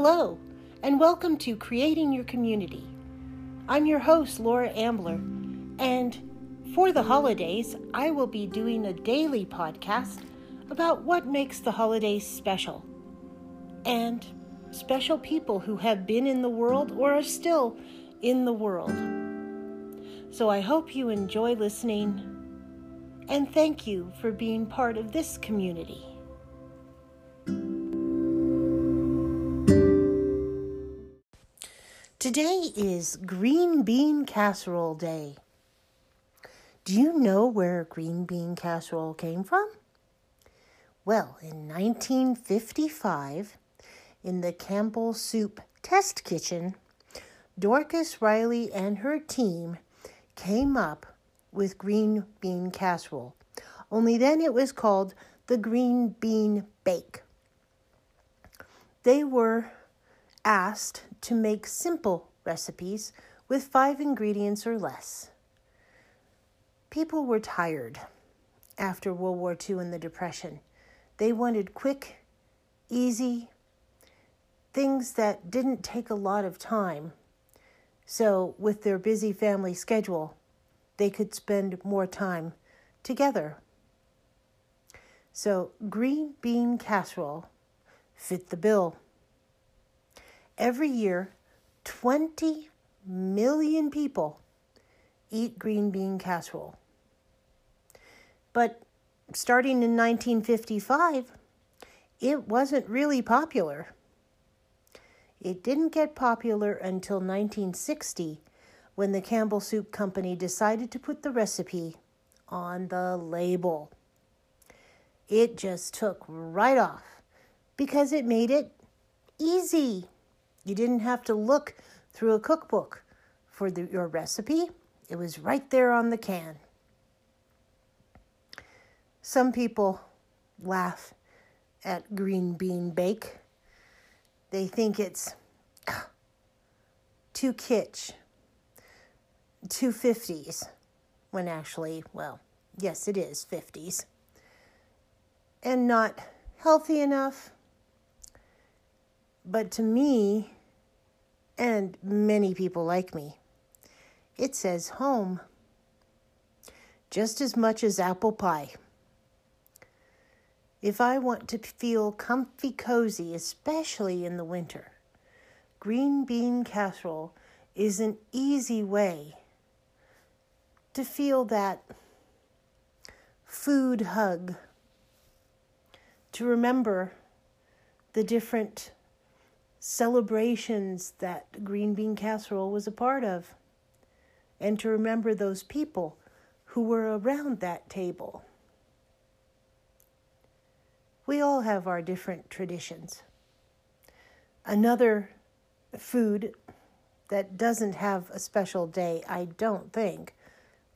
Hello, and welcome to Creating Your Community. I'm your host, Laura Ambler, and for the holidays, I will be doing a daily podcast about what makes the holidays special and special people who have been in the world or are still in the world. So I hope you enjoy listening and thank you for being part of this community. Today is Green Bean Casserole Day. Do you know where green bean casserole came from? Well, in 1955, in the Campbell Soup Test Kitchen, Dorcas Reilly and her team came up with green bean casserole. Only then it was called the green bean bake. They were asked to make simple recipes with five ingredients or less. People were tired after World War II and the Depression. They wanted quick, easy things that didn't take a lot of time. So, with their busy family schedule, they could spend more time together. So, green bean casserole fit the bill. Every year, 20 million people eat green bean casserole. But starting in 1955, it wasn't really popular. It didn't get popular until 1960 when the Campbell Soup Company decided to put the recipe on the label. It just took right off because it made it easy. You didn't have to look through a cookbook for the, your recipe, it was right there on the can. Some people laugh at green bean bake. They think it's too kitsch, too 50s, when actually, well, yes, it is 50s, and not healthy enough but to me, and many people like me, it says home just as much as apple pie. If I want to feel comfy cozy, especially in the winter, green bean casserole is an easy way to feel that food hug, to remember the different celebrations that green bean casserole was a part of, and to remember those people who were around that table. We all have our different traditions. Another food that doesn't have a special day, I don't think,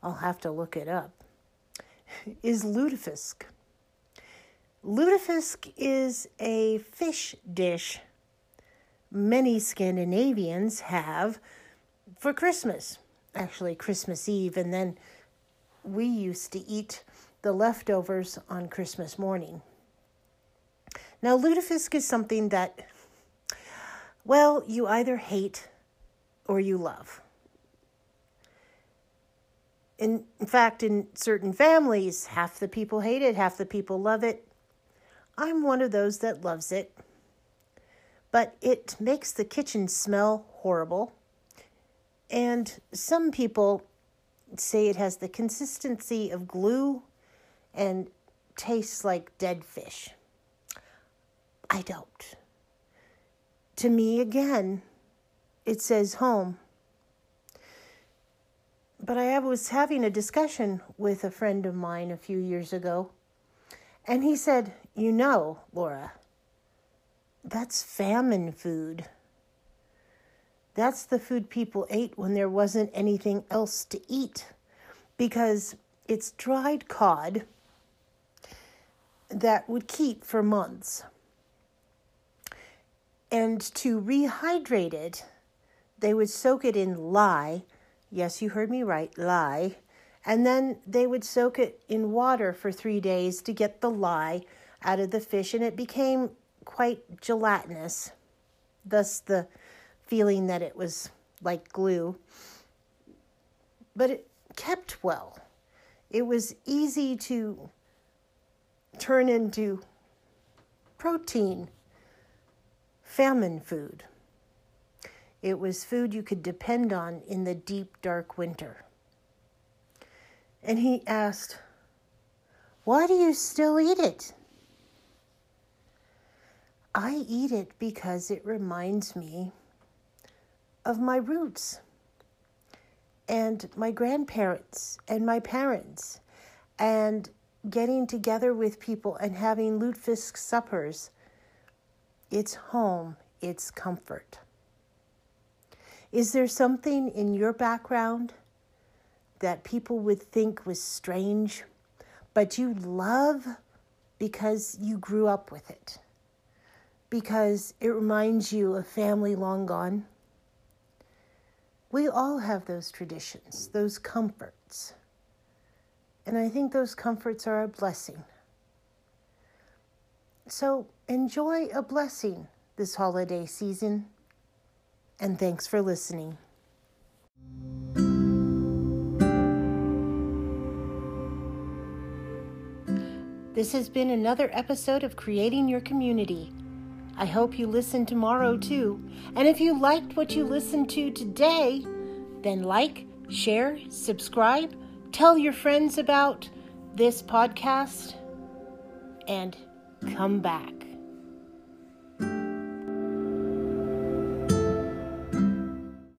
I'll have to look it up, is lutefisk. Lutefisk is a fish dish many Scandinavians have for Christmas, actually, Christmas Eve, and then we used to eat the leftovers on Christmas morning. Now, lutefisk is something that, well, you either hate or you love. In, in fact, in certain families, half the people hate it, half the people love it. I'm one of those that loves it but it makes the kitchen smell horrible. And some people say it has the consistency of glue and tastes like dead fish. I don't. To me, again, it says home. But I was having a discussion with a friend of mine a few years ago, and he said, You know, Laura, that's famine food. That's the food people ate when there wasn't anything else to eat because it's dried cod that would keep for months. And to rehydrate it, they would soak it in lye. Yes, you heard me right, lye. And then they would soak it in water for three days to get the lye out of the fish, and it became quite gelatinous. thus the feeling that it was like glue. But it kept well. It was easy to turn into protein, famine food. It was food you could depend on in the deep, dark winter. And he asked, Why do you still eat it? I eat it because it reminds me of my roots and my grandparents and my parents and getting together with people and having lutefisk suppers. It's home, it's comfort. Is there something in your background that people would think was strange, but you love because you grew up with it? Because it reminds you of family long gone? We all have those traditions, those comforts. And I think those comforts are a blessing. So enjoy a blessing this holiday season. And thanks for listening. This has been another episode of Creating Your Community. I hope you listen tomorrow too. And if you liked what you listened to today, then like, share, subscribe, tell your friends about this podcast, and come back.